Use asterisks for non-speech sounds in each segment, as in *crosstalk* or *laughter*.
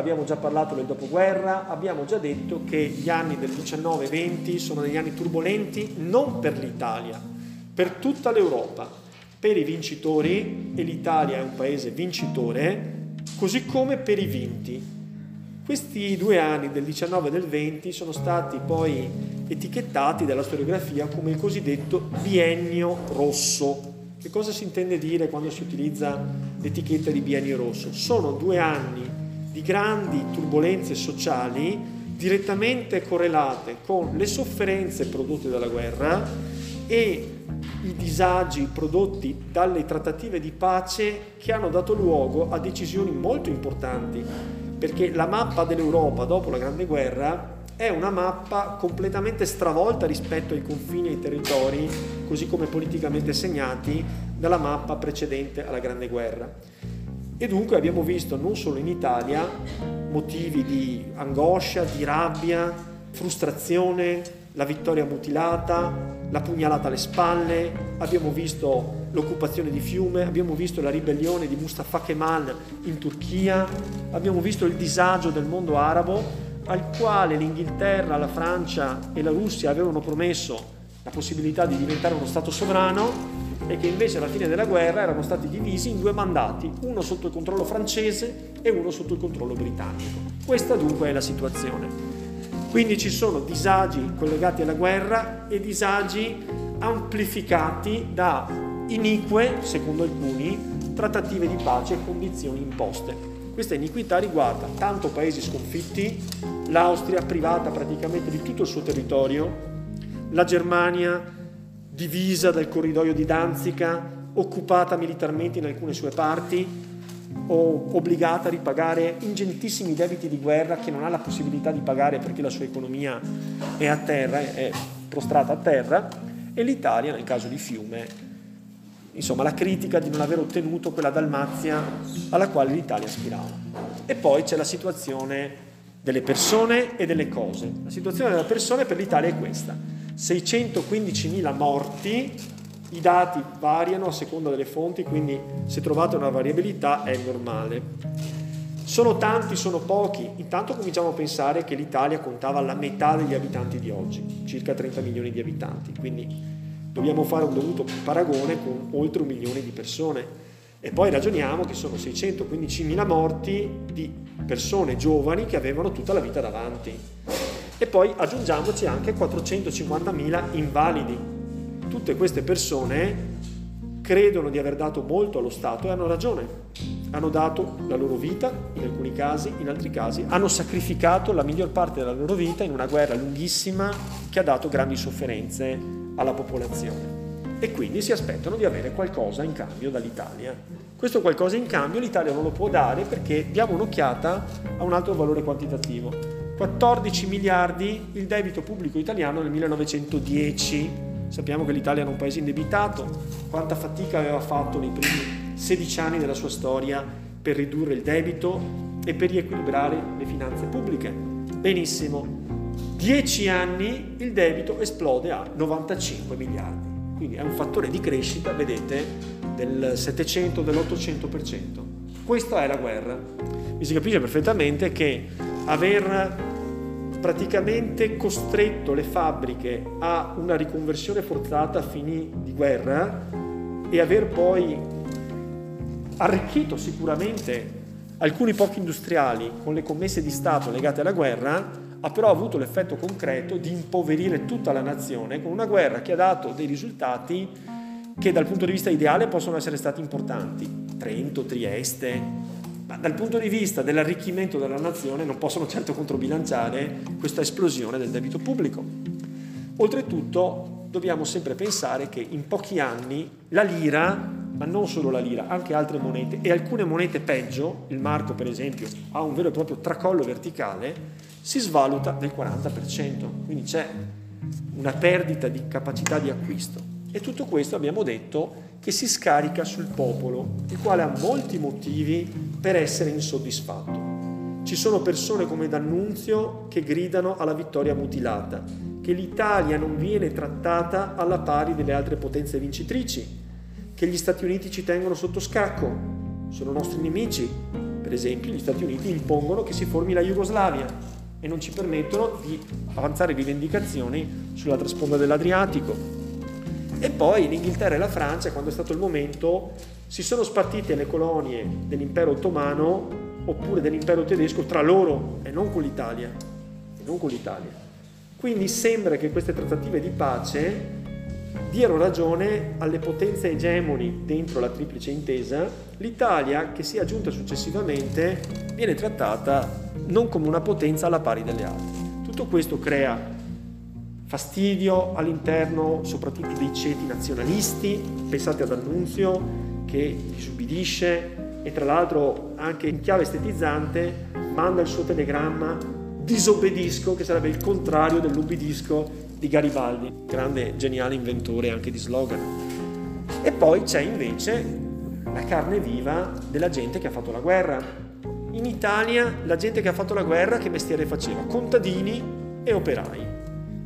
abbiamo già parlato del dopoguerra, abbiamo già detto che gli anni del 19-20 sono degli anni turbolenti non per l'Italia, per tutta l'Europa, per i vincitori, e l'Italia è un paese vincitore, così come per i vinti. Questi due anni del 19 e del 20 sono stati poi etichettati dalla storiografia come il cosiddetto biennio rosso. Che cosa si intende dire quando si utilizza l'etichetta di biennio rosso? Sono due anni di grandi turbulenze sociali direttamente correlate con le sofferenze prodotte dalla guerra e i disagi prodotti dalle trattative di pace che hanno dato luogo a decisioni molto importanti, perché la mappa dell'Europa dopo la Grande Guerra è una mappa completamente stravolta rispetto ai confini e ai territori, così come politicamente segnati dalla mappa precedente alla Grande Guerra. E dunque abbiamo visto non solo in Italia motivi di angoscia, di rabbia, frustrazione, la vittoria mutilata, la pugnalata alle spalle, abbiamo visto l'occupazione di Fiume, abbiamo visto la ribellione di Mustafa Kemal in Turchia, abbiamo visto il disagio del mondo arabo al quale l'Inghilterra, la Francia e la Russia avevano promesso la possibilità di diventare uno Stato sovrano e che invece alla fine della guerra erano stati divisi in due mandati, uno sotto il controllo francese e uno sotto il controllo britannico. Questa dunque è la situazione. Quindi ci sono disagi collegati alla guerra e disagi amplificati da inique, secondo alcuni, trattative di pace e condizioni imposte. Questa iniquità riguarda tanto paesi sconfitti, l'Austria privata praticamente di tutto il suo territorio, la Germania divisa dal corridoio di Danzica, occupata militarmente in alcune sue parti, o obbligata a ripagare ingentissimi debiti di guerra che non ha la possibilità di pagare perché la sua economia è a terra, è prostrata a terra, e l'Italia, nel caso di Fiume, insomma la critica di non aver ottenuto quella Dalmazia alla quale l'Italia aspirava. E poi c'è la situazione delle persone e delle cose. La situazione delle persone per l'Italia è questa. 615.000 morti, i dati variano a seconda delle fonti, quindi se trovate una variabilità è normale. Sono tanti, sono pochi? Intanto cominciamo a pensare che l'Italia contava la metà degli abitanti di oggi, circa 30 milioni di abitanti, quindi dobbiamo fare un dovuto paragone con oltre un milione di persone. E poi ragioniamo che sono 615.000 morti di persone giovani che avevano tutta la vita davanti. E poi aggiungiamoci anche 450.000 invalidi. Tutte queste persone credono di aver dato molto allo Stato e hanno ragione. Hanno dato la loro vita in alcuni casi, in altri casi hanno sacrificato la miglior parte della loro vita in una guerra lunghissima che ha dato grandi sofferenze alla popolazione e quindi si aspettano di avere qualcosa in cambio dall'Italia. Questo qualcosa in cambio l'Italia non lo può dare perché diamo un'occhiata a un altro valore quantitativo. 14 miliardi il debito pubblico italiano nel 1910. Sappiamo che l'Italia era un paese indebitato, quanta fatica aveva fatto nei primi 16 anni della sua storia per ridurre il debito e per riequilibrare le finanze pubbliche. Benissimo, 10 anni il debito esplode a 95 miliardi. Quindi è un fattore di crescita, vedete, del 700, dell'800%. Questa è la guerra. Mi si capisce perfettamente che aver praticamente costretto le fabbriche a una riconversione forzata a fini di guerra e aver poi arricchito sicuramente alcuni pochi industriali con le commesse di Stato legate alla guerra, ha però avuto l'effetto concreto di impoverire tutta la nazione con una guerra che ha dato dei risultati che dal punto di vista ideale possono essere stati importanti. Trento, Trieste, ma dal punto di vista dell'arricchimento della nazione non possono certo controbilanciare questa esplosione del debito pubblico. Oltretutto dobbiamo sempre pensare che in pochi anni la lira ma non solo la lira, anche altre monete e alcune monete peggio, il marco per esempio ha un vero e proprio tracollo verticale, si svaluta del 40%, quindi c'è una perdita di capacità di acquisto. E tutto questo abbiamo detto che si scarica sul popolo, il quale ha molti motivi per essere insoddisfatto. Ci sono persone come D'Annunzio che gridano alla vittoria mutilata, che l'Italia non viene trattata alla pari delle altre potenze vincitrici, che gli Stati Uniti ci tengono sotto scacco, sono nostri nemici, per esempio, gli Stati Uniti impongono che si formi la Jugoslavia e non ci permettono di avanzare rivendicazioni sull'altra sponda dell'Adriatico. E poi l'Inghilterra e la Francia, quando è stato il momento, si sono spartite le colonie dell'impero ottomano oppure dell'impero tedesco tra loro e non con l'Italia. E non con l'Italia. Quindi sembra che queste trattative di pace diano ragione alle potenze egemoni dentro la triplice intesa, l'Italia, che si è aggiunta successivamente, viene trattata non come una potenza alla pari delle altre. Tutto questo crea fastidio all'interno soprattutto dei ceti nazionalisti, pensate ad Annunzio che disubbidisce e tra l'altro anche in chiave estetizzante manda il suo telegramma disobbedisco, che sarebbe il contrario dell'ubbidisco di Garibaldi, grande geniale inventore anche di slogan. E poi c'è invece la carne viva della gente che ha fatto la guerra. In Italia la gente che ha fatto la guerra che mestiere faceva? Contadini e operai.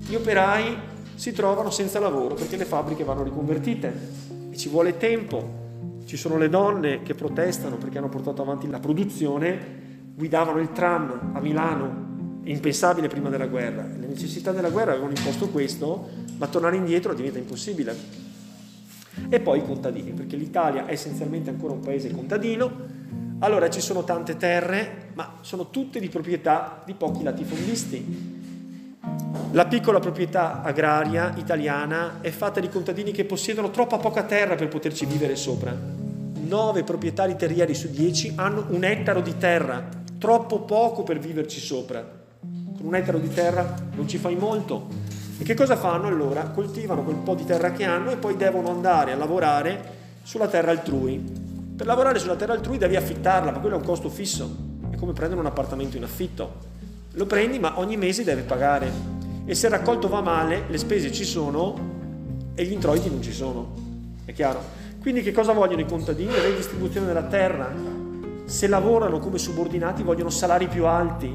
Gli operai si trovano senza lavoro perché le fabbriche vanno riconvertite e ci vuole tempo. Ci sono le donne che protestano perché hanno portato avanti la produzione, guidavano il tram a Milano impensabile prima della guerra. Le necessità della guerra avevano imposto questo, ma tornare indietro diventa impossibile. E poi i contadini, perché l'Italia è essenzialmente ancora un paese contadino, allora ci sono tante terre, ma sono tutte di proprietà di pochi latifondisti. La piccola proprietà agraria italiana è fatta di contadini che possiedono troppa poca terra per poterci vivere sopra. Nove proprietari terrieri su dieci hanno un ettaro di terra, troppo poco per viverci sopra un ettaro di terra non ci fai molto. E che cosa fanno allora? Coltivano quel po' di terra che hanno e poi devono andare a lavorare sulla terra altrui. Per lavorare sulla terra altrui devi affittarla, ma quello è un costo fisso. È come prendere un appartamento in affitto. Lo prendi, ma ogni mese devi pagare. E se il raccolto va male, le spese ci sono e gli introiti non ci sono. È chiaro? Quindi che cosa vogliono i contadini? Redistribuzione della terra. Se lavorano come subordinati vogliono salari più alti,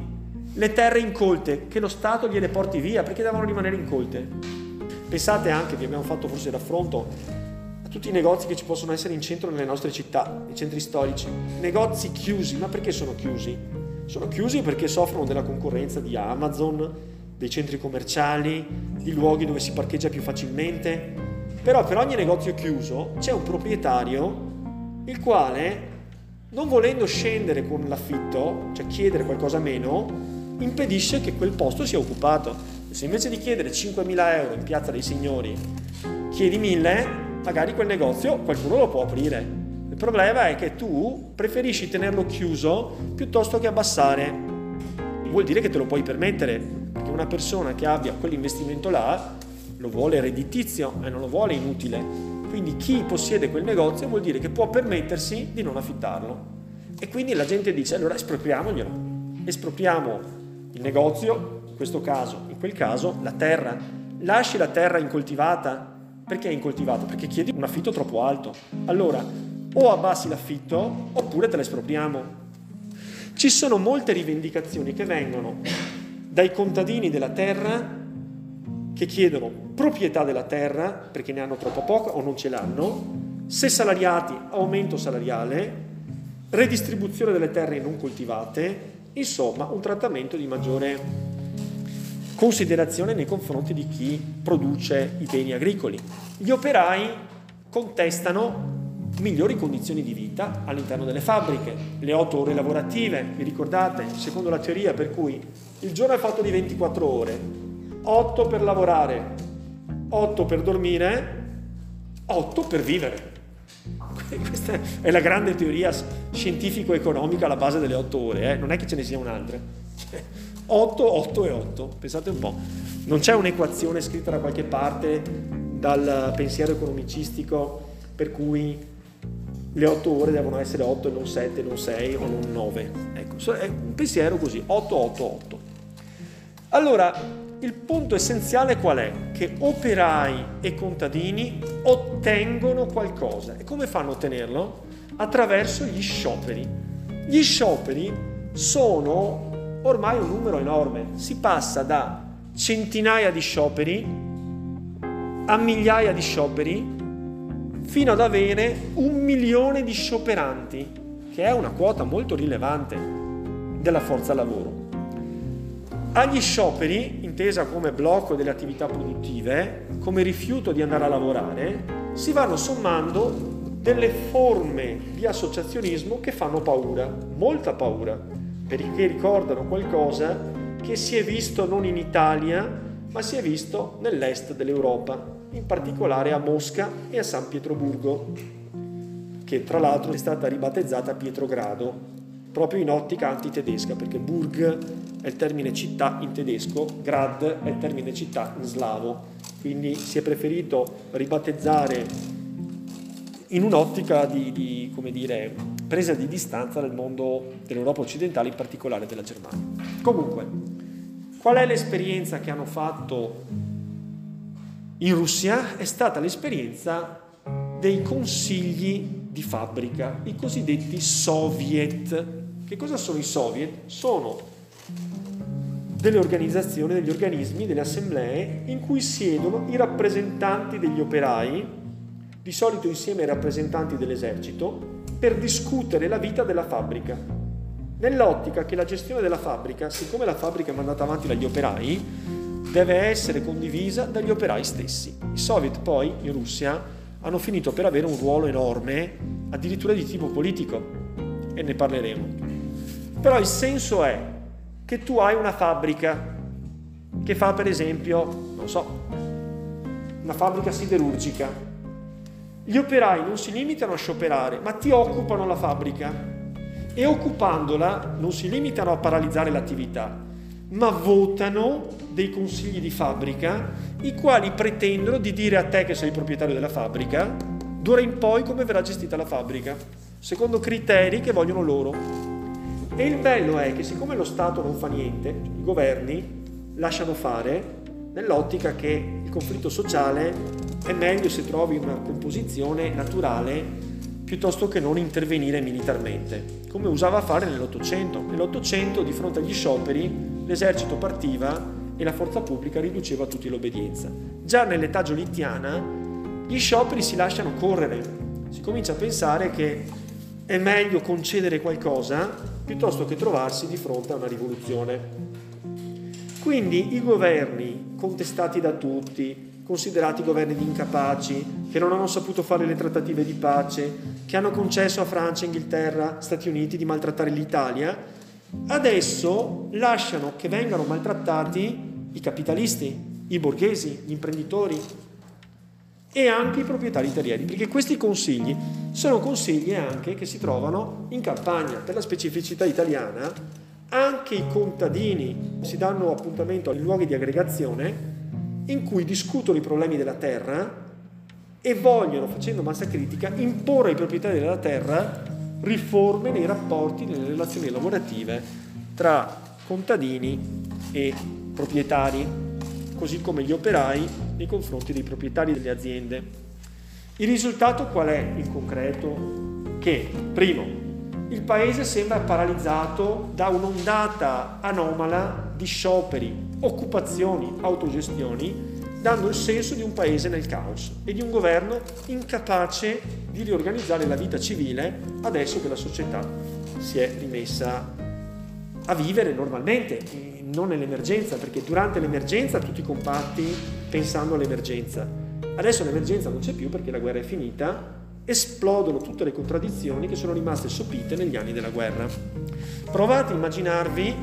le terre incolte, che lo Stato gliele porti via perché devono rimanere incolte. Pensate anche, vi abbiamo fatto forse raffronto, a tutti i negozi che ci possono essere in centro nelle nostre città, nei centri storici. Negozi chiusi, ma perché sono chiusi? Sono chiusi perché soffrono della concorrenza di Amazon, dei centri commerciali, di luoghi dove si parcheggia più facilmente. Però per ogni negozio chiuso c'è un proprietario il quale, non volendo scendere con l'affitto, cioè chiedere qualcosa meno, impedisce che quel posto sia occupato. Se invece di chiedere 5.000 euro in piazza dei signori chiedi 1.000, magari quel negozio qualcuno lo può aprire. Problema è che tu preferisci tenerlo chiuso piuttosto che abbassare. Vuol dire che te lo puoi permettere, perché una persona che abbia quell'investimento là lo vuole redditizio e non lo vuole inutile. Quindi chi possiede quel negozio vuol dire che può permettersi di non affittarlo. E quindi la gente dice allora espropriamoglielo, espropriamo il negozio, in questo caso, in quel caso, la terra. Lasci la terra incoltivata. Perché è incoltivata? Perché chiedi un affitto troppo alto. Allora, o abbassi l'affitto oppure te la espropriamo. Ci sono molte rivendicazioni che vengono dai contadini della terra che chiedono proprietà della terra perché ne hanno troppo poco o non ce l'hanno, se salariati aumento salariale, redistribuzione delle terre non coltivate Insomma, un trattamento di maggiore considerazione nei confronti di chi produce i beni agricoli. Gli operai contestano migliori condizioni di vita all'interno delle fabbriche, le otto ore lavorative, vi ricordate, secondo la teoria per cui il giorno è fatto di 24 ore, 8 per lavorare, 8 per dormire, 8 per vivere. *laughs* Questa è la grande teoria scientifico-economica alla base delle otto ore, eh? non è che ce ne sia un'altra. 8, 8 e 8, pensate un po'. Non c'è un'equazione scritta da qualche parte dal pensiero economicistico per cui le 8 ore devono essere 8 e non 7, non 6 o non 9. Ecco, è un pensiero così, 8, 8, 8. Allora, il punto essenziale qual è? Che operai e contadini ottengono qualcosa. E come fanno a ottenerlo? Attraverso gli scioperi. Gli scioperi sono ormai un numero enorme. Si passa da centinaia di scioperi a migliaia di scioperi fino ad avere un milione di scioperanti che è una quota molto rilevante della forza lavoro. Agli scioperi, intesa come blocco delle attività produttive, come rifiuto di andare a lavorare, si vanno sommando delle forme di associazionismo che fanno paura, molta paura, perché ricordano qualcosa che si è visto non in Italia, ma si è visto nell'est dell'Europa, in particolare a Mosca e a San Pietroburgo, che tra l'altro è stata ribattezzata Pietrogrado, proprio in ottica antitedesca, perché Burg è il termine città in tedesco, Grad è il termine città in slavo, quindi si è preferito ribattezzare in un'ottica di, di dire, presa di distanza dal mondo dell'Europa occidentale, in particolare della Germania. Comunque, qual è l'esperienza che hanno fatto in Russia? È stata l'esperienza dei consigli di fabbrica, i cosiddetti soviet. Che cosa sono i soviet? Sono delle organizzazioni, degli organismi, delle assemblee in cui siedono i rappresentanti degli operai, di solito insieme ai rappresentanti dell'esercito, per discutere la vita della fabbrica. Nell'ottica che la gestione della fabbrica, siccome la fabbrica è mandata avanti dagli operai, deve essere condivisa dagli operai stessi. I soviet poi in Russia hanno finito per avere un ruolo enorme, addirittura di tipo politico, e ne parleremo. Però il senso è che tu hai una fabbrica che fa per esempio, non so, una fabbrica siderurgica gli operai non si limitano a scioperare, ma ti occupano la fabbrica e occupandola non si limitano a paralizzare l'attività, ma votano dei consigli di fabbrica i quali pretendono di dire a te che sei il proprietario della fabbrica d'ora in poi come verrà gestita la fabbrica, secondo criteri che vogliono loro. E il bello è che siccome lo Stato non fa niente, i governi lasciano fare nell'ottica che il conflitto sociale è meglio se trovi una composizione naturale piuttosto che non intervenire militarmente, come usava fare nell'Ottocento. Nell'Ottocento, di fronte agli scioperi, l'esercito partiva e la forza pubblica riduceva a tutti l'obbedienza. Già nell'età giolittiana gli scioperi si lasciano correre, si comincia a pensare che è meglio concedere qualcosa piuttosto che trovarsi di fronte a una rivoluzione. Quindi i governi contestati da tutti, considerati governi di incapaci, che non hanno saputo fare le trattative di pace, che hanno concesso a Francia, Inghilterra, Stati Uniti di maltrattare l'Italia, adesso lasciano che vengano maltrattati i capitalisti, i borghesi, gli imprenditori e anche i proprietari terrieri, perché questi consigli sono consigli anche che si trovano in campagna. Per la specificità italiana, anche i contadini si danno appuntamento ai luoghi di aggregazione in cui discutono i problemi della terra e vogliono, facendo massa critica, imporre ai proprietari della terra riforme nei rapporti, nelle relazioni lavorative tra contadini e proprietari, così come gli operai nei confronti dei proprietari delle aziende. Il risultato qual è in concreto? Che, primo, il paese sembra paralizzato da un'ondata anomala di scioperi, occupazioni, autogestioni, dando il senso di un paese nel caos e di un governo incapace di riorganizzare la vita civile adesso che la società si è rimessa a vivere normalmente, non nell'emergenza, perché durante l'emergenza tutti compatti pensando all'emergenza. Adesso l'emergenza non c'è più perché la guerra è finita, esplodono tutte le contraddizioni che sono rimaste sopite negli anni della guerra. Provate a immaginarvi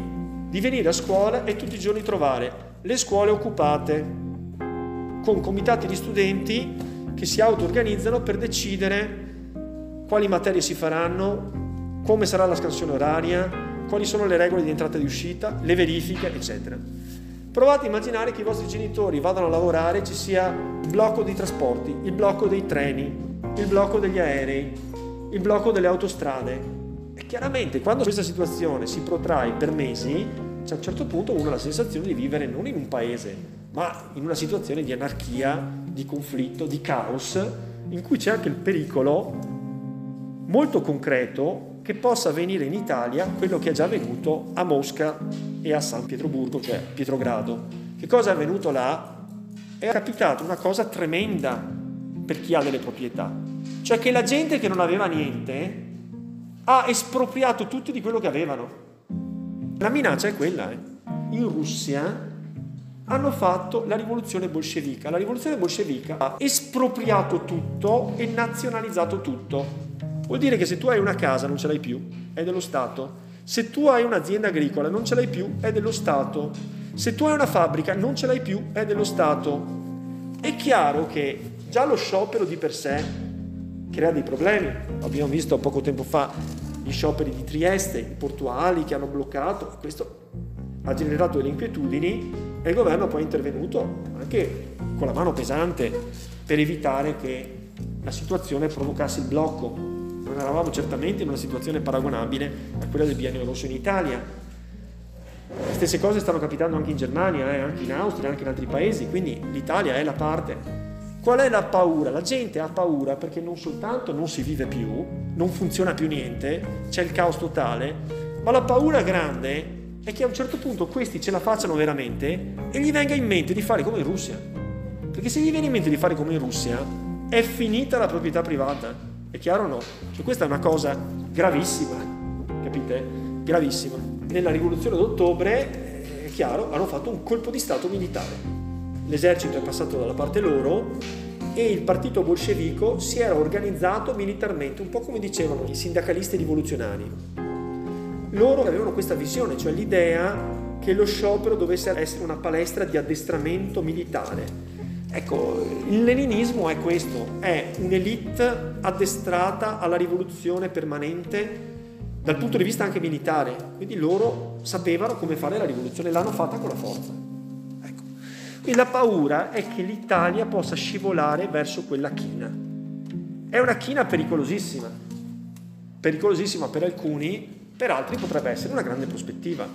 di venire a scuola e tutti i giorni trovare le scuole occupate con comitati di studenti che si auto-organizzano per decidere quali materie si faranno, come sarà la scansione oraria, quali sono le regole di entrata e di uscita, le verifiche, eccetera. Provate a immaginare che i vostri genitori vadano a lavorare, ci sia blocco dei trasporti, il blocco dei treni, il blocco degli aerei, il blocco delle autostrade, e chiaramente quando questa situazione si protrae per mesi, c'è a un certo punto uno ha la sensazione di vivere non in un paese, ma in una situazione di anarchia, di conflitto, di caos, in cui c'è anche il pericolo molto concreto che possa avvenire in Italia quello che è già avvenuto a Mosca e a San Pietroburgo, cioè Pietrogrado. Che cosa è avvenuto là? È capitata una cosa tremenda per chi ha delle proprietà, cioè che la gente che non aveva niente ha espropriato tutti di quello che avevano. La minaccia è quella. Eh. In Russia hanno fatto la rivoluzione bolscevica. La rivoluzione bolscevica ha espropriato tutto e nazionalizzato tutto. Vuol dire che se tu hai una casa non ce l'hai più, è dello Stato. Se tu hai un'azienda agricola non ce l'hai più, è dello Stato. Se tu hai una fabbrica non ce l'hai più, è dello Stato. È chiaro che già lo sciopero di per sé crea dei problemi. Abbiamo visto poco tempo fa gli scioperi di Trieste, i portuali che hanno bloccato, questo ha generato delle inquietudini e il governo poi è intervenuto anche con la mano pesante per evitare che la situazione provocasse il blocco. Non eravamo certamente in una situazione paragonabile a quella del biennio rosso in Italia. Le stesse cose stanno capitando anche in Germania, eh, anche in Austria, anche in altri paesi, quindi l'Italia è la parte Qual è la paura? La gente ha paura perché non soltanto non si vive più, non funziona più niente, c'è il caos totale, ma la paura grande è che a un certo punto questi ce la facciano veramente e gli venga in mente di fare come in Russia. Perché se gli viene in mente di fare come in Russia, è finita la proprietà privata. È chiaro o no? Cioè, questa è una cosa gravissima, capite? Gravissima. Nella rivoluzione d'ottobre, è chiaro, hanno fatto un colpo di Stato militare l'esercito è passato dalla parte loro e il partito bolscevico si era organizzato militarmente, un po' come dicevano i sindacalisti rivoluzionari. Loro avevano questa visione, cioè l'idea che lo sciopero dovesse essere una palestra di addestramento militare. Ecco, il leninismo è questo, è un'elite addestrata alla rivoluzione permanente dal punto di vista anche militare, quindi loro sapevano come fare la rivoluzione, l'hanno fatta con la forza. E la paura è che l'Italia possa scivolare verso quella china. È una china pericolosissima, pericolosissima per alcuni, per altri potrebbe essere una grande prospettiva.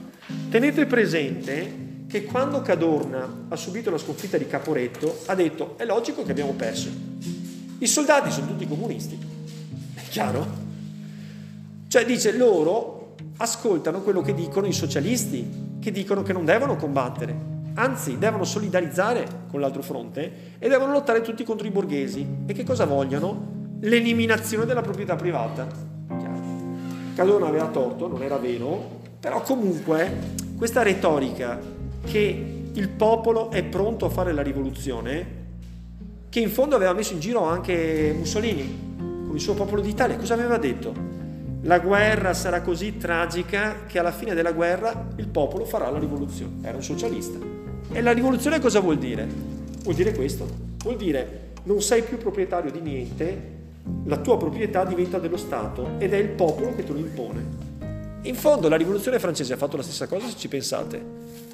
Tenete presente che quando Cadorna ha subito la sconfitta di Caporetto ha detto è logico che abbiamo perso. I soldati sono tutti comunisti, è chiaro? Cioè dice loro ascoltano quello che dicono i socialisti, che dicono che non devono combattere, anzi devono solidarizzare con l'altro fronte e devono lottare tutti contro i borghesi. E che cosa vogliono? L'eliminazione della proprietà privata. Cadorna aveva torto, non era vero, però comunque questa retorica che il popolo è pronto a fare la rivoluzione, che in fondo aveva messo in giro anche Mussolini con il suo popolo d'Italia, cosa aveva detto? La guerra sarà così tragica che alla fine della guerra il popolo farà la rivoluzione. Era un socialista. E la rivoluzione cosa vuol dire? Vuol dire questo, vuol dire non sei più proprietario di niente, la tua proprietà diventa dello Stato ed è il popolo che te lo impone. In fondo la rivoluzione francese ha fatto la stessa cosa se ci pensate.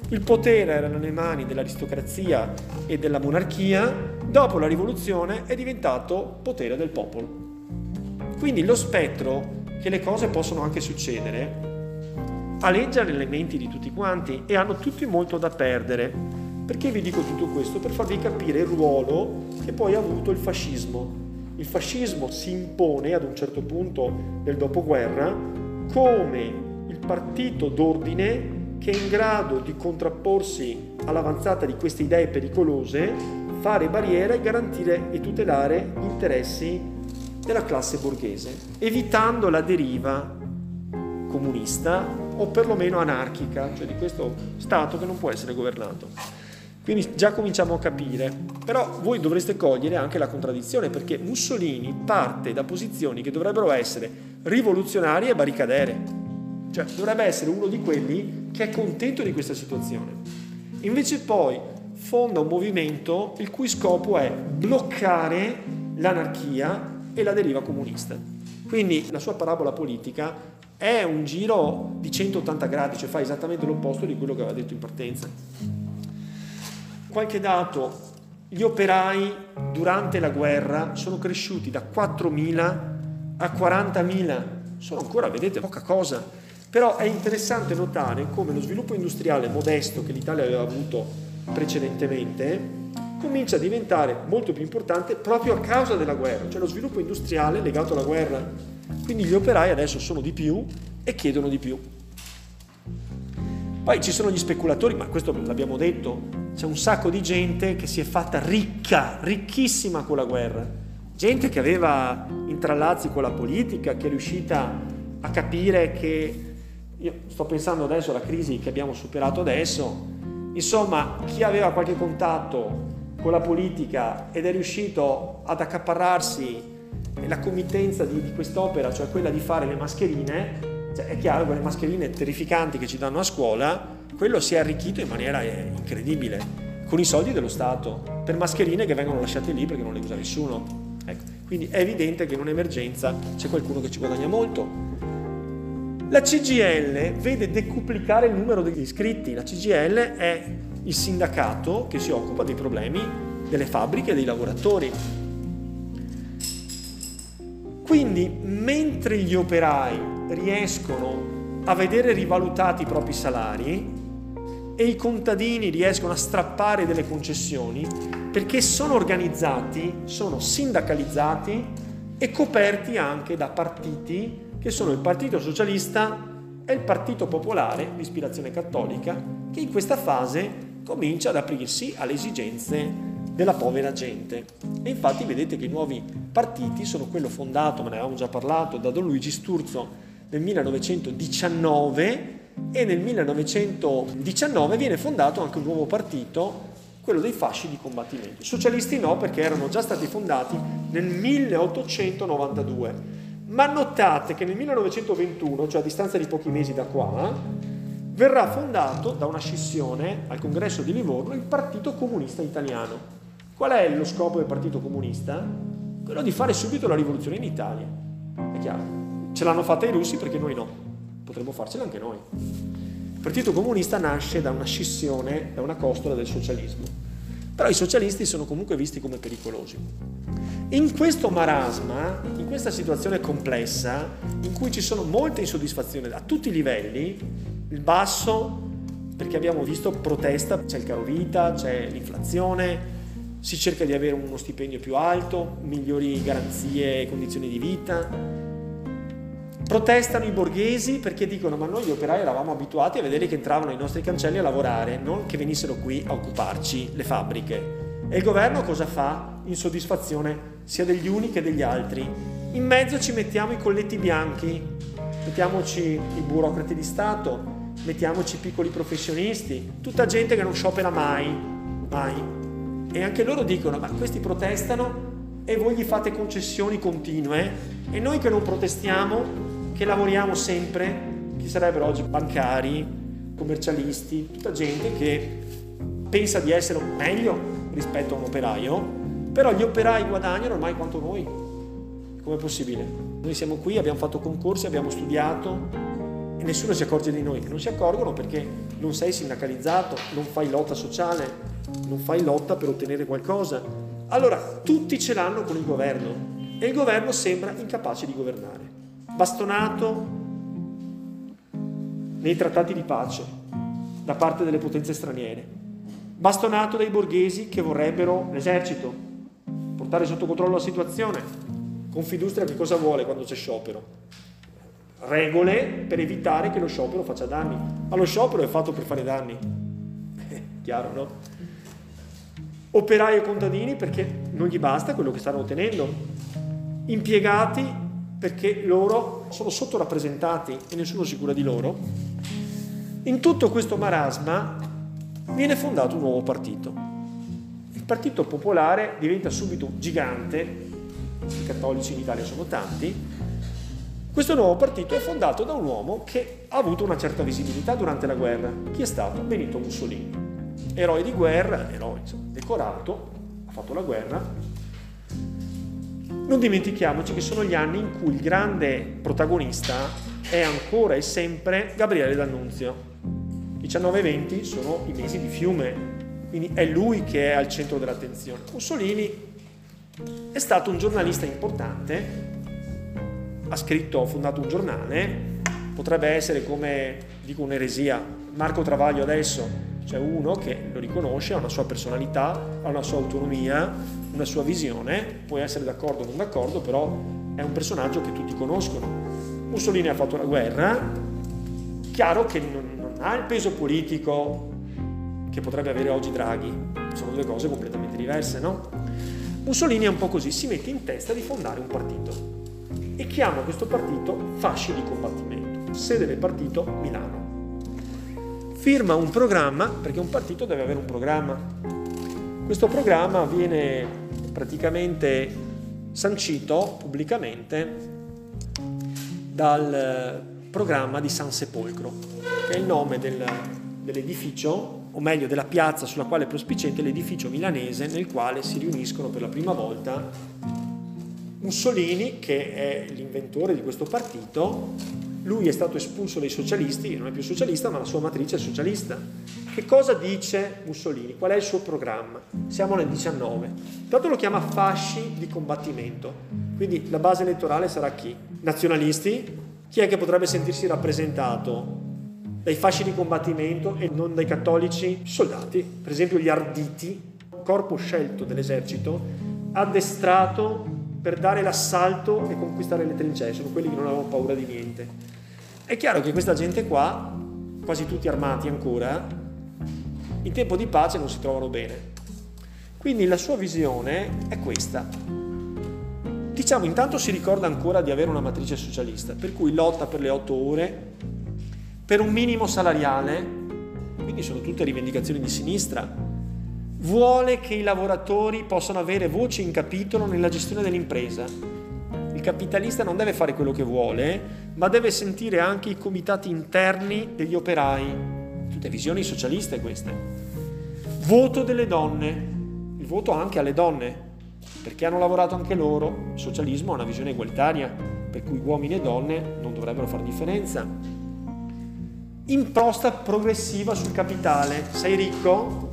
Il potere era nelle mani dell'aristocrazia e della monarchia, dopo la rivoluzione è diventato potere del popolo. Quindi lo spettro che le cose possono anche succedere aleggia nelle menti di tutti quanti e hanno tutti molto da perdere. Perché vi dico tutto questo? Per farvi capire il ruolo che poi ha avuto il fascismo. Il fascismo si impone ad un certo punto del dopoguerra come il partito d'ordine che è in grado di contrapporsi all'avanzata di queste idee pericolose, fare barriera e garantire e tutelare gli interessi della classe borghese, evitando la deriva comunista o perlomeno anarchica, cioè di questo Stato che non può essere governato. Quindi già cominciamo a capire, però voi dovreste cogliere anche la contraddizione perché Mussolini parte da posizioni che dovrebbero essere rivoluzionarie e barricadere, cioè dovrebbe essere uno di quelli che è contento di questa situazione. Invece poi fonda un movimento il cui scopo è bloccare l'anarchia e la deriva comunista. Quindi la sua parabola politica è un giro di 180 gradi, cioè fa esattamente l'opposto di quello che aveva detto in partenza. Qualche dato, gli operai durante la guerra sono cresciuti da 4.000 a 40.000, sono ancora, vedete, poca cosa, però è interessante notare come lo sviluppo industriale modesto che l'Italia aveva avuto precedentemente comincia a diventare molto più importante proprio a causa della guerra, cioè lo sviluppo industriale legato alla guerra. Quindi gli operai adesso sono di più e chiedono di più. Poi ci sono gli speculatori, ma questo l'abbiamo detto, c'è un sacco di gente che si è fatta ricca, ricchissima con la guerra. Gente che aveva intrallazzi con la politica, che è riuscita a capire che, io sto pensando adesso alla crisi che abbiamo superato adesso, insomma chi aveva qualche contatto con la politica ed è riuscito ad accaparrarsi la committenza di, di quest'opera, cioè quella di fare le mascherine, cioè è chiaro che le mascherine terrificanti che ci danno a scuola, quello si è arricchito in maniera eh, incredibile con i soldi dello Stato per mascherine che vengono lasciate lì perché non le usa nessuno. Ecco, quindi è evidente che in un'emergenza c'è qualcuno che ci guadagna molto. La CGL vede decuplicare il numero degli iscritti. La CGL è il sindacato che si occupa dei problemi delle fabbriche e dei lavoratori. Quindi, mentre gli operai riescono a vedere rivalutati i propri salari e i contadini riescono a strappare delle concessioni, perché sono organizzati, sono sindacalizzati e coperti anche da partiti che sono il Partito Socialista e il Partito Popolare di ispirazione cattolica, che in questa fase comincia ad aprirsi alle esigenze della povera gente. E infatti vedete che i nuovi partiti sono quello fondato, me ne avevamo già parlato, da Don Luigi Sturzo nel 1919 e nel 1919 viene fondato anche un nuovo partito quello dei fasci di combattimento. I socialisti no, perché erano già stati fondati nel 1892. Ma notate che nel 1921, cioè a distanza di pochi mesi da qua, verrà fondato da una scissione al congresso di Livorno il Partito Comunista Italiano. Qual è lo scopo del Partito Comunista? Quello di fare subito la rivoluzione in Italia. È chiaro. Ce l'hanno fatta i russi perché noi no. Potremmo farcela anche noi. Il Partito Comunista nasce da una scissione, da una costola del socialismo, però i socialisti sono comunque visti come pericolosi. In questo marasma, in questa situazione complessa, in cui ci sono molte insoddisfazioni a tutti i livelli, il basso, perché abbiamo visto protesta, c'è il caro vita, c'è l'inflazione, si cerca di avere uno stipendio più alto, migliori garanzie e condizioni di vita, Protestano i borghesi perché dicono ma noi gli operai eravamo abituati a vedere che entravano ai nostri cancelli a lavorare, non che venissero qui a occuparci le fabbriche. E il governo cosa fa? Insoddisfazione sia degli uni che degli altri. In mezzo ci mettiamo i colletti bianchi, mettiamoci i burocrati di Stato, mettiamoci i piccoli professionisti, tutta gente che non sciopera mai, mai. E anche loro dicono ma questi protestano e voi gli fate concessioni continue e noi che non protestiamo che lavoriamo sempre, chi sarebbero oggi bancari, commercialisti, tutta gente che pensa di essere meglio rispetto a un operaio, però gli operai guadagnano ormai quanto noi. Com'è possibile? Noi siamo qui, abbiamo fatto concorsi, abbiamo studiato e nessuno si accorge di noi. Non si accorgono perché non sei sindacalizzato, non fai lotta sociale, non fai lotta per ottenere qualcosa. Allora, tutti ce l'hanno con il governo e il governo sembra incapace di governare bastonato nei trattati di pace da parte delle potenze straniere, bastonato dai borghesi che vorrebbero l'esercito, portare sotto controllo la situazione. Confindustria che cosa vuole quando c'è sciopero? Regole per evitare che lo sciopero faccia danni. Ma lo sciopero è fatto per fare danni. *laughs* Eh, chiaro, no? Operai e contadini perché non gli basta quello che stanno ottenendo. Impiegati perché loro sono sottorappresentati e nessuno si cura di loro, in tutto questo marasma viene fondato un nuovo partito. Il Partito Popolare diventa subito gigante, i cattolici in Italia sono tanti, questo nuovo partito è fondato da un uomo che ha avuto una certa visibilità durante la guerra. Chi è stato? Benito Mussolini. Eroe di guerra, eroe insomma, decorato, ha fatto la guerra, non dimentichiamoci che sono gli anni in cui il grande protagonista è ancora e sempre Gabriele D'Annunzio. 19 e 20 sono i mesi di fiume, quindi è lui che è al centro dell'attenzione. Mussolini è stato un giornalista importante, ha scritto, ha fondato un giornale, potrebbe essere come, dico un'eresia, Marco Travaglio adesso, cioè uno che lo riconosce, ha una sua personalità, ha una sua autonomia, una sua visione, puoi essere d'accordo o non d'accordo, però è un personaggio che tutti conoscono. Mussolini ha fatto la guerra, chiaro che non, non ha il peso politico che potrebbe avere oggi Draghi, sono due cose completamente diverse, no? Mussolini è un po' così, si mette in testa di fondare un partito. e chiama questo partito Fasci di combattimento, sede del partito Milano. Firma un programma, perché un partito deve avere un programma. Questo programma viene praticamente sancito pubblicamente dal programma di San Sepolcro, che è il nome del, dell'edificio, o meglio della piazza sulla quale è prospiciente l'edificio milanese nel quale si riuniscono per la prima volta Mussolini, che è l'inventore di questo partito, lui è stato espulso dai socialisti, non è più socialista, ma la sua matrice è socialista. Che cosa dice Mussolini? Qual è il suo programma? Siamo nel 19. Intanto lo chiama fasci di combattimento. Quindi la base elettorale sarà chi? Nazionalisti, chi è che potrebbe sentirsi rappresentato dai fasci di combattimento e non dai cattolici? Soldati, per esempio gli arditi, corpo scelto dell'esercito, addestrato per dare l'assalto e conquistare le trincee, sono quelli che non avevano paura di niente. È chiaro che questa gente qua, quasi tutti armati ancora, in tempo di pace non si trovano bene. Quindi la sua visione è questa. Diciamo, intanto si ricorda ancora di avere una matrice socialista, per cui lotta per le otto ore, per un minimo salariale, quindi sono tutte rivendicazioni di sinistra, vuole che i lavoratori possano avere voce in capitolo nella gestione dell'impresa. Il capitalista non deve fare quello che vuole, ma deve sentire anche i comitati interni degli operai. Tutte visioni socialiste queste. Voto delle donne, il voto anche alle donne, perché hanno lavorato anche loro. Il socialismo ha una visione egualitaria, per cui uomini e donne non dovrebbero fare differenza. Imposta progressiva sul capitale. Sei ricco,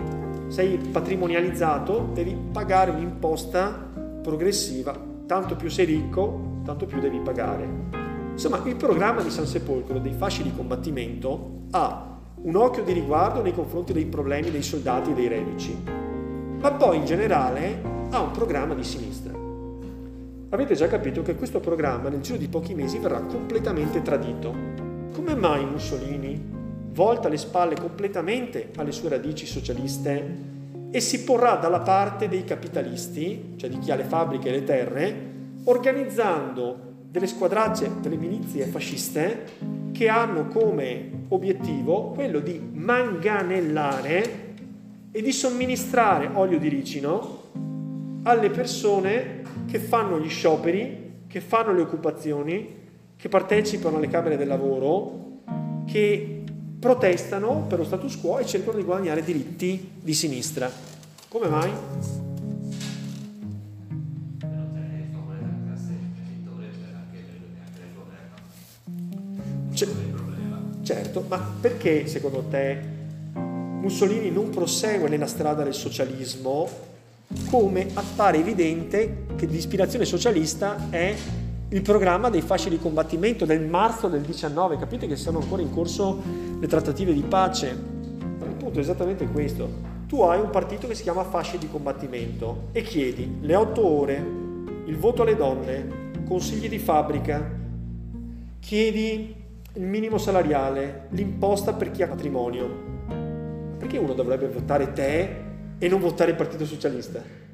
sei patrimonializzato, devi pagare un'imposta progressiva. Tanto più sei ricco, tanto più devi pagare. Insomma, il programma di San Sepolcro dei fasci di combattimento ha un occhio di riguardo nei confronti dei problemi dei soldati e dei reduci, ma poi in generale ha un programma di sinistra. Avete già capito che questo programma nel giro di pochi mesi verrà completamente tradito. Come mai Mussolini volta le spalle completamente alle sue radici socialiste e si porrà dalla parte dei capitalisti, cioè di chi ha le fabbriche e le terre, organizzando delle squadracce, delle milizie fasciste che hanno come obiettivo quello di manganellare e di somministrare olio di ricino alle persone che fanno gli scioperi, che fanno le occupazioni, che partecipano alle camere del lavoro, che protestano per lo status quo e cercano di guadagnare diritti di sinistra. Come mai? C- certo, ma perché secondo te Mussolini non prosegue nella strada del socialismo come appare evidente che l'ispirazione socialista è il programma dei fasci di combattimento del marzo del 19. Capite che sono ancora in corso le trattative di pace. Il punto è esattamente questo. Tu hai un partito che si chiama fasci di combattimento e chiedi le otto ore, il voto alle donne, consigli di fabbrica, chiedi il minimo salariale, l'imposta per chi ha patrimonio. Perché uno dovrebbe votare te e non votare il Partito Socialista.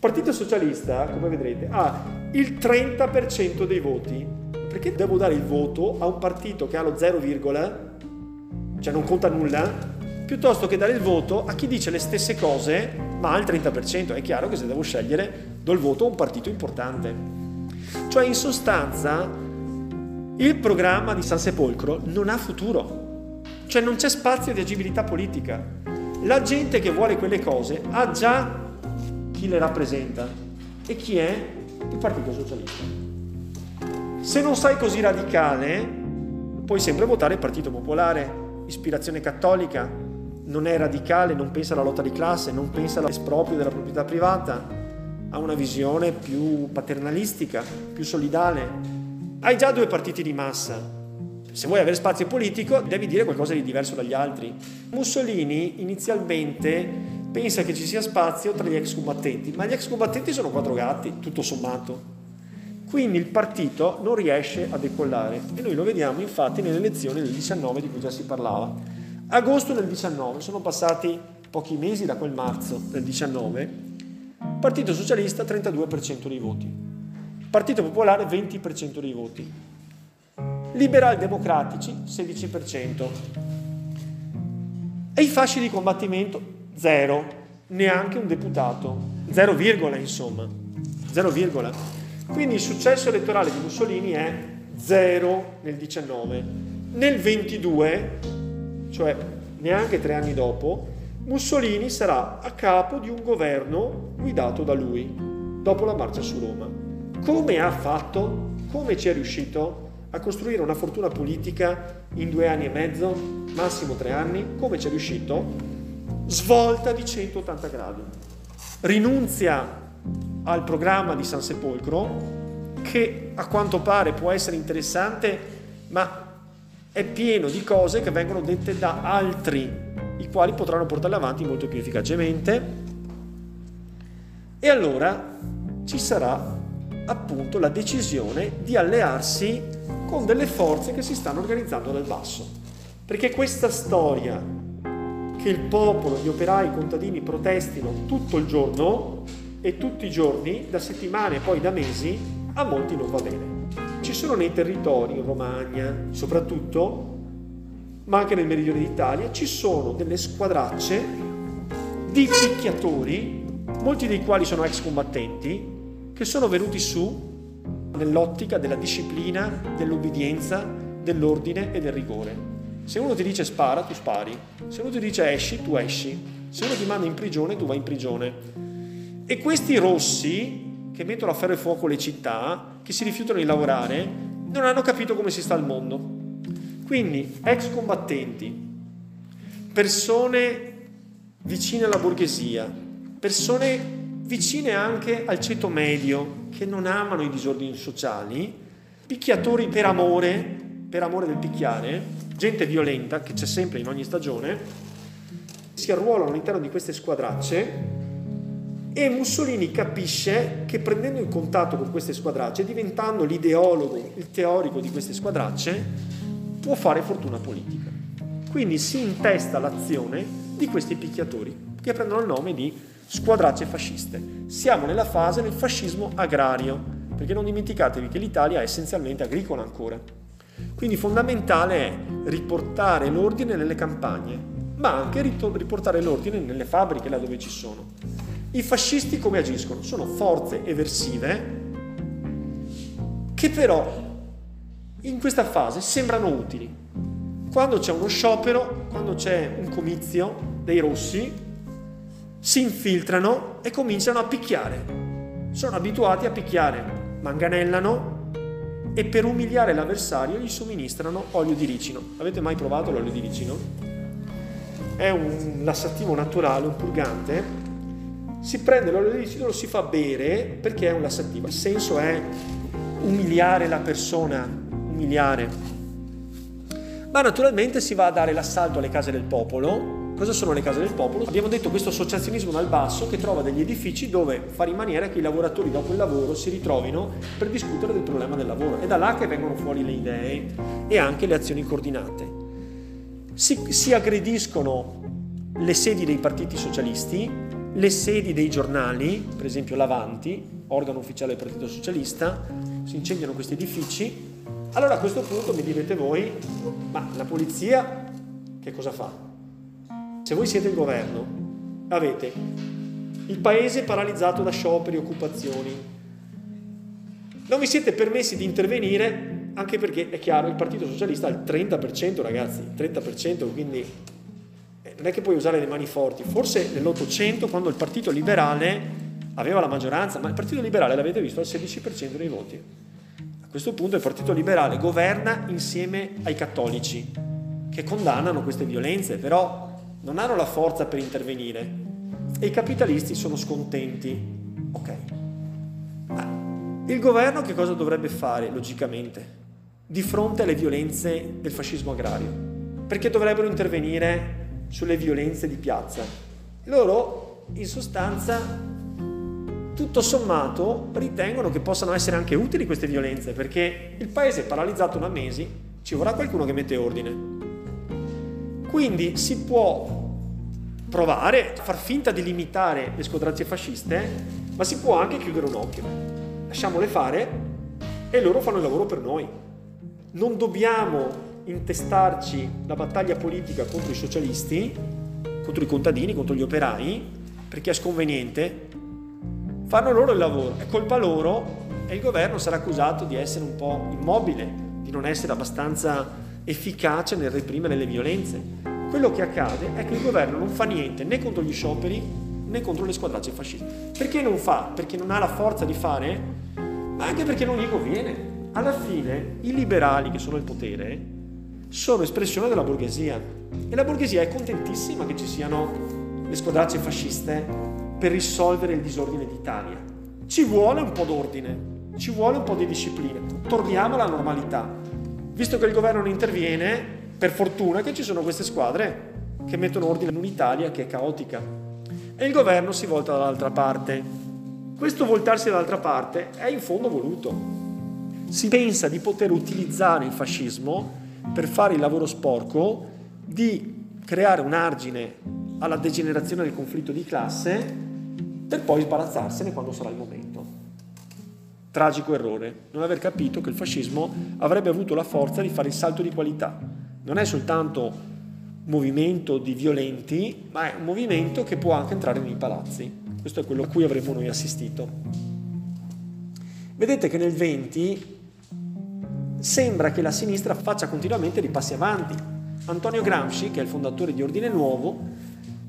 Partito Socialista, come vedrete, ha il 30% dei voti. Perché devo dare il voto a un partito che ha lo 0, cioè non conta nulla, piuttosto che dare il voto a chi dice le stesse cose ma ha il 30%? È chiaro che se devo scegliere do il voto a un partito importante. Cioè in sostanza il programma di San Sepolcro non ha futuro, cioè non c'è spazio di agibilità politica. La gente che vuole quelle cose ha già chi le rappresenta e chi è il Partito Socialista. Se non sei così radicale, puoi sempre votare il Partito Popolare, ispirazione cattolica, non è radicale, non pensa alla lotta di classe, non pensa all'esproprio della proprietà privata, ha una visione più paternalistica, più solidale. Hai già due partiti di massa, se vuoi avere spazio politico devi dire qualcosa di diverso dagli altri. Mussolini inizialmente pensa che ci sia spazio tra gli ex combattenti, ma gli ex combattenti sono quattro gatti, tutto sommato. Quindi il partito non riesce a decollare e noi lo vediamo infatti nelle elezioni del 19 di cui già si parlava. Agosto del 19, sono passati pochi mesi da quel marzo del 19, Partito Socialista 32% dei voti. Partito Popolare 20% dei voti, Liberal Democratici 16% e i fasci di combattimento zero, neanche un deputato, 0, insomma, 0, quindi il successo elettorale di Mussolini è zero nel 19. Nel 22, cioè neanche tre anni dopo, Mussolini sarà a capo di un governo guidato da lui, dopo la marcia su Roma. Come ha fatto? Come ci è riuscito a costruire una fortuna politica in due anni e mezzo, massimo tre anni? Come ci è riuscito? Svolta di 180 gradi. Rinunzia al programma di San Sepolcro, che a quanto pare può essere interessante, ma è pieno di cose che vengono dette da altri, i quali potranno portarle avanti molto più efficacemente. E allora ci sarà appunto la decisione di allearsi con delle forze che si stanno organizzando dal basso. Perché questa storia che il popolo, gli operai, i contadini protestino tutto il giorno e tutti i giorni, da settimane e poi da mesi, a molti non va bene. Ci sono nei territori, in Romagna soprattutto, ma anche nel meridione d'Italia, ci sono delle squadracce di picchiatori, molti dei quali sono ex combattenti, che sono venuti su nell'ottica della disciplina, dell'obbedienza, dell'ordine e del rigore. Se uno ti dice spara, tu spari. Se uno ti dice esci, tu esci. Se uno ti manda in prigione, tu vai in prigione. E questi rossi, che mettono a ferro e fuoco le città, che si rifiutano di lavorare, non hanno capito come si sta al mondo. Quindi, ex combattenti, persone vicine alla borghesia, persone vicine anche al ceto medio, che non amano i disordini sociali, picchiatori per amore, per amore del picchiare, gente violenta che c'è sempre in ogni stagione, si arruolano all'interno di queste squadracce e Mussolini capisce che prendendo in contatto con queste squadracce, diventando l'ideologo, il teorico di queste squadracce, può fare fortuna politica. Quindi si intesta l'azione di questi picchiatori, che prendono il nome di squadracce fasciste. Siamo nella fase del fascismo agrario, perché non dimenticatevi che l'Italia è essenzialmente agricola ancora. Quindi fondamentale è riportare l'ordine nelle campagne, ma anche riportare l'ordine nelle fabbriche là dove ci sono. I fascisti come agiscono? Sono forze eversive che però in questa fase sembrano utili. Quando c'è uno sciopero, quando c'è un comizio dei rossi, si infiltrano e cominciano a picchiare. Sono abituati a picchiare, manganellano e per umiliare l'avversario gli somministrano olio di ricino. Avete mai provato l'olio di ricino? È un lassativo naturale, un purgante. Si prende l'olio di ricino lo si fa bere perché è un lassativo. Il senso è umiliare la persona, umiliare. Ma naturalmente si va a dare l'assalto alle case del popolo Cosa sono le case del popolo? Abbiamo detto questo associazionismo dal basso che trova degli edifici dove fare in maniera che i lavoratori dopo il lavoro si ritrovino per discutere del problema del lavoro. È da là che vengono fuori le idee e anche le azioni coordinate. Si, si aggrediscono le sedi dei partiti socialisti, le sedi dei giornali, per esempio l'Avanti, organo ufficiale del Partito Socialista, si incendiano questi edifici. Allora a questo punto mi direte voi, ma la polizia che cosa fa? Se voi siete il governo, avete il paese paralizzato da scioperi, occupazioni, non vi siete permessi di intervenire anche perché è chiaro il Partito Socialista ha il 30% ragazzi, il 30% quindi eh, non è che puoi usare le mani forti, forse nell'Ottocento quando il Partito Liberale aveva la maggioranza, ma il Partito Liberale l'avete visto al 16% dei voti. A questo punto il Partito Liberale governa insieme ai cattolici che condannano queste violenze, però non hanno la forza per intervenire e i capitalisti sono scontenti. Ok. Ma il governo che cosa dovrebbe fare logicamente di fronte alle violenze del fascismo agrario? Perché dovrebbero intervenire sulle violenze di piazza? Loro in sostanza tutto sommato ritengono che possano essere anche utili queste violenze perché il paese è paralizzato da mesi, ci vorrà qualcuno che mette ordine. Quindi si può provare a far finta di limitare le squadrazze fasciste, ma si può anche chiudere un occhio. lasciamole fare e loro fanno il lavoro per noi. Non dobbiamo intestarci la battaglia politica contro i socialisti, contro i contadini, contro gli operai, perché è sconveniente. Fanno loro il lavoro, è colpa loro e il governo sarà accusato di essere un po' immobile, di non essere abbastanza efficace nel reprimere le violenze. Quello che accade è che il governo non fa niente né contro gli scioperi né contro le squadracce fasciste. Perché non fa? Perché non ha la forza di fare? Ma anche perché non gli conviene. Alla fine i liberali che sono al potere sono espressione della borghesia e la borghesia è contentissima che ci siano le squadracce fasciste per risolvere il disordine d'Italia. Ci vuole un po' d'ordine, ci vuole un po' di disciplina. Torniamo alla normalità. Visto che il governo non interviene, per fortuna che ci sono queste squadre che mettono ordine in un'Italia che è caotica. E il governo si volta dall'altra parte. Questo voltarsi dall'altra parte è in fondo voluto. Si pensa di poter utilizzare il fascismo per fare il lavoro sporco di creare un argine alla degenerazione del conflitto di classe per poi sbarazzarsene quando sarà il momento. Tragico errore, non aver capito che il fascismo avrebbe avuto la forza di fare il salto di qualità. Non è soltanto movimento di violenti, ma è un movimento che può anche entrare nei palazzi. Questo è quello a cui avremmo noi assistito. Vedete che nel 20 sembra che la sinistra faccia continuamente dei passi avanti. Antonio Gramsci, che è il fondatore di Ordine Nuovo,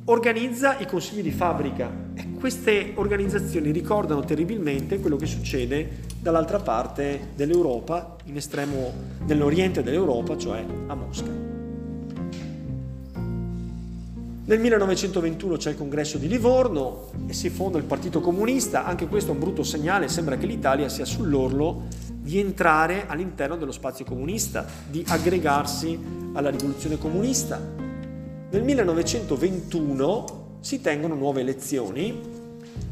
organizza i consigli di fabbrica e queste organizzazioni ricordano terribilmente quello che succede dall'altra parte dell'Europa, in estremo nell'oriente dell'Europa, cioè a Mosca. Nel 1921 c'è il congresso di Livorno e si fonda il Partito Comunista, anche questo è un brutto segnale, sembra che l'Italia sia sull'orlo di entrare all'interno dello spazio comunista, di aggregarsi alla rivoluzione comunista. Nel 1921 si tengono nuove elezioni,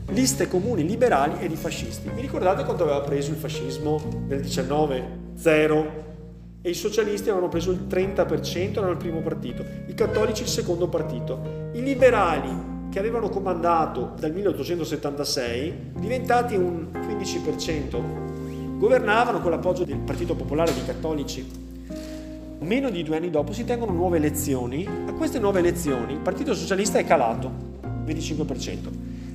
liste comuni liberali e di fascisti. Vi ricordate quanto aveva preso il fascismo nel 19? Zero e i socialisti avevano preso il 30%, erano il primo partito, i cattolici il secondo partito, i liberali che avevano comandato dal 1876, diventati un 15%, governavano con l'appoggio del Partito Popolare dei Cattolici. Meno di due anni dopo si tengono nuove elezioni, a queste nuove elezioni il Partito Socialista è calato, 25%,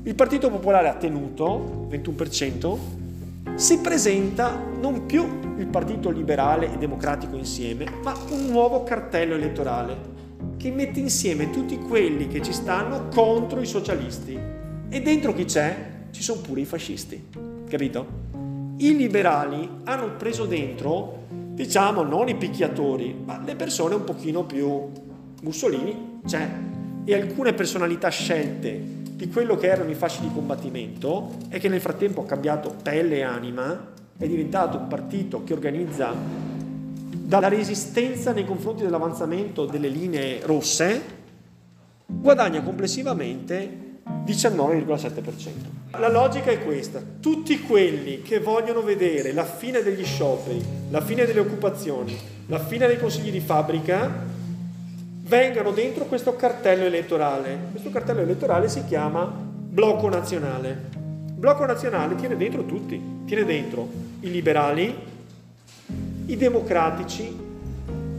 il Partito Popolare ha tenuto, 21%, si presenta non più il Partito Liberale e Democratico insieme, ma un nuovo cartello elettorale che mette insieme tutti quelli che ci stanno contro i socialisti. E dentro chi c'è? Ci sono pure i fascisti, capito? I liberali hanno preso dentro, diciamo, non i picchiatori, ma le persone un pochino più Mussolini, c'è. E alcune personalità scelte di quello che erano i fasci di combattimento e che nel frattempo ha cambiato pelle e anima, è diventato un partito che organizza dalla resistenza nei confronti dell'avanzamento delle linee rosse, guadagna complessivamente 19,7%. La logica è questa, tutti quelli che vogliono vedere la fine degli scioperi, la fine delle occupazioni, la fine dei consigli di fabbrica, vengano dentro questo cartello elettorale. Questo cartello elettorale si chiama Blocco Nazionale. Blocco Nazionale tiene dentro tutti, tiene dentro i liberali, i democratici,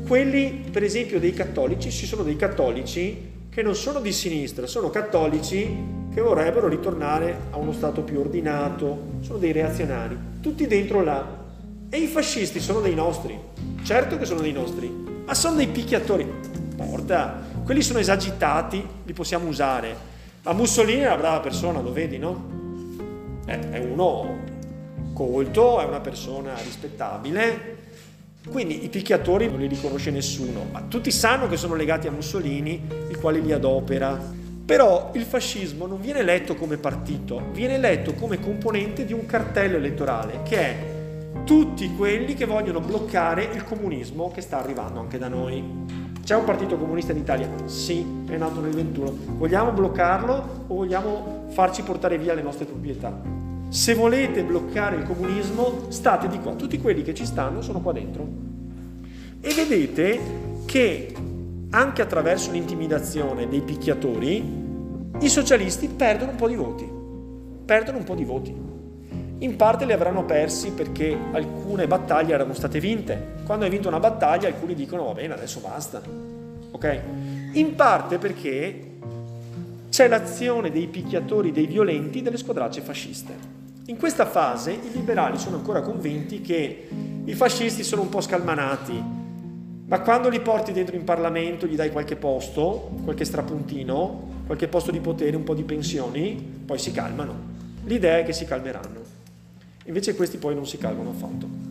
quelli per esempio dei cattolici, ci sono dei cattolici che non sono di sinistra, sono cattolici che vorrebbero ritornare a uno Stato più ordinato, sono dei reazionari, tutti dentro là. E i fascisti sono dei nostri, certo che sono dei nostri, ma sono dei picchiatori porta. Quelli sono esagitati, li possiamo usare. Ma Mussolini è una brava persona, lo vedi, no? È uno colto, è una persona rispettabile. Quindi i picchiatori non li riconosce nessuno, ma tutti sanno che sono legati a Mussolini, il quale li adopera. Però il fascismo non viene letto come partito, viene letto come componente di un cartello elettorale, che è tutti quelli che vogliono bloccare il comunismo che sta arrivando anche da noi. C'è un partito comunista in Italia? Sì, è nato nel 21. Vogliamo bloccarlo o vogliamo farci portare via le nostre proprietà? Se volete bloccare il comunismo, state di qua. Tutti quelli che ci stanno sono qua dentro. E vedete che anche attraverso l'intimidazione dei picchiatori, i socialisti perdono un po' di voti. Perdono un po' di voti. In parte li avranno persi perché alcune battaglie erano state vinte. Quando hai vinto una battaglia alcuni dicono va bene, adesso basta. Ok? In parte perché c'è l'azione dei picchiatori, dei violenti delle squadracce fasciste. In questa fase i liberali sono ancora convinti che i fascisti sono un po' scalmanati, ma quando li porti dentro in Parlamento, gli dai qualche posto, qualche strapuntino, qualche posto di potere, un po' di pensioni, poi si calmano. L'idea è che si calmeranno. Invece questi poi non si calmano affatto.